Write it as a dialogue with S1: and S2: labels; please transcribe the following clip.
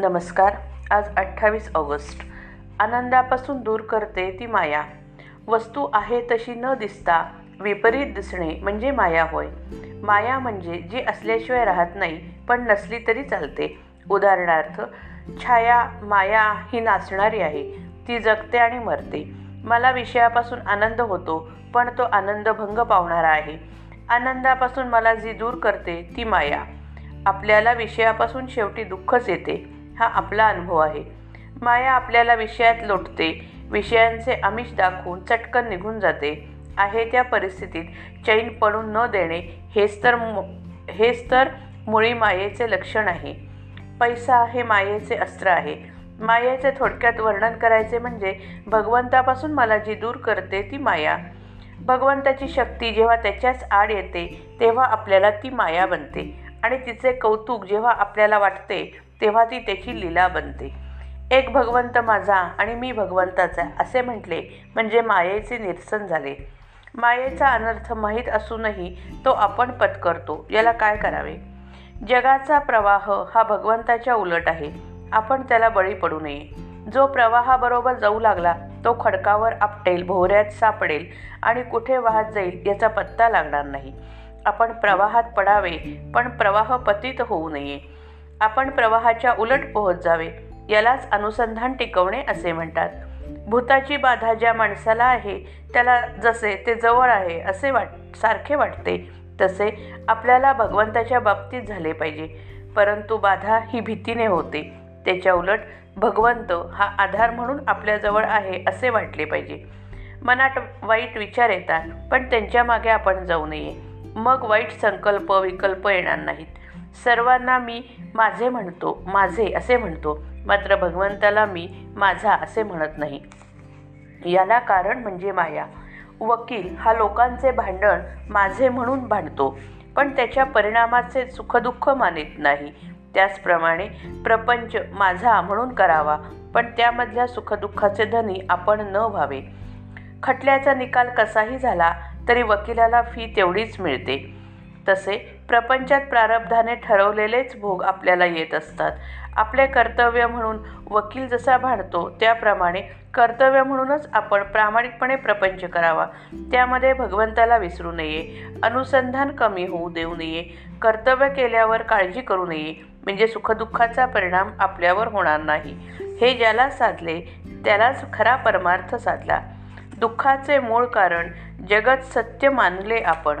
S1: नमस्कार. आज अठ्ठावीस ऑगस्ट. आनंदापासून दूर करते ती माया. वस्तू आहे तशी न दिसता विपरीत दिसणे म्हणजे माया होय. माया म्हणजे जी असल्याशिवाय राहत नाही पण नसली तरी चालते. उदाहरणार्थ छाया माया ही नाचणारी आहे. ती जगते आणि मरते. मला विषयापासून आनंद होतो पण तो आनंद भंग पावणारा आहे. आनंदापासून मला जी दूर करते ती माया. आपल्याला विषयापासून शेवटी दुःखच येते. हा आपला अनुभव आहे. माया आपल्याला विषयात लोटते. विषयांचे आमिष दाखवून चटकन निघून जाते. आहे त्या परिस्थितीत चैन पडून न देणे हेच तर हेच तर मुळी मायेचे लक्षण आहे. पैसा हे मायेचे अस्त्र आहे. मायेचे थोडक्यात वर्णन करायचे म्हणजे भगवंतापासून मला जी दूर करते ती माया. भगवंताची शक्ती जेव्हा त्याच्याच आड येते तेव्हा आपल्याला ती माया बनते. आणि तिचे कौतुक जेव्हा आपल्याला वाटते तेव्हा ती देखील लीला बनते. एक भगवंत माझा आणि मी भगवंताचा असे म्हटले. म्हणजे मायेचे निरसन झाले. मायेचा अनर्थ माहीत असूनही तो आपण पत्करतो. याला काय करावे? जगाचा प्रवाह हा भगवंताच्या उलट आहे. आपण त्याला बळी पडू नये. जो प्रवाहाबरोबर जाऊ लागला तो खडकावर आपटेल भोवऱ्यात सापडेल आणि कुठे वाहत जाईल याचा पत्ता लागणार नाही. आपण प्रवाहात पडावे पण प्रवाह पतित होऊ नये. आपण प्रवाहाच्या उलट पोहोच जावे यालाच अनुसंधान टिकवणे असे म्हणतात. भूताची बाधा ज्या माणसाला आहे त्याला जसे ते जवळ आहे असे वाट सारखे वाटते तसे आपल्याला भगवंताच्या बाबतीत झाले पाहिजे. परंतु बाधा ही भीतीने होते. त्याच्या उलट भगवंत हा आधार म्हणून आपल्याजवळ आहे असे वाटले पाहिजे. मनात वाईट विचार येतात पण त्यांच्या मागे आपण जाऊ नये. मग वाईट संकल्प विकल्प येणार नाहीत. सर्वांना मी माझे म्हणतो माझे असे म्हणतो. मात्र भगवंताला मी माझा असे म्हणत नाही. याला कारण म्हणजे माया. वकील हा लोकांचे भांडण माझे म्हणून भांडतो पण त्याच्या परिणामाचे सुखदुःख मानित नाही. त्याचप्रमाणे प्रपंच माझा म्हणून करावा पण त्यामधल्या सुखदुःखाचे धनी आपण न व्हावे. खटल्याचा निकाल कसाही झाला तरी वकिलाला फी तेवढीच मिळते. तसे प्रपंचात प्रारब्धाने ठरवलेलेच भोग आपल्याला येत असतात. आपले कर्तव्य म्हणून वकील जसा भांडतो त्याप्रमाणे कर्तव्य म्हणूनच आपण प्रामाणिकपणे प्रपंच करावा. त्यामध्ये भगवंताला विसरू नये अनुसंधान कमी होऊ देऊ नये कर्तव्य केल्यावर काळजी करू नये म्हणजे सुखदुःखाचा परिणाम आपल्यावर होणार नाही. हे ज्याला साधले त्यालाच खरा परमार्थ साधला. दुःखाचे मूळ कारण जगत सत्य मानले आपण.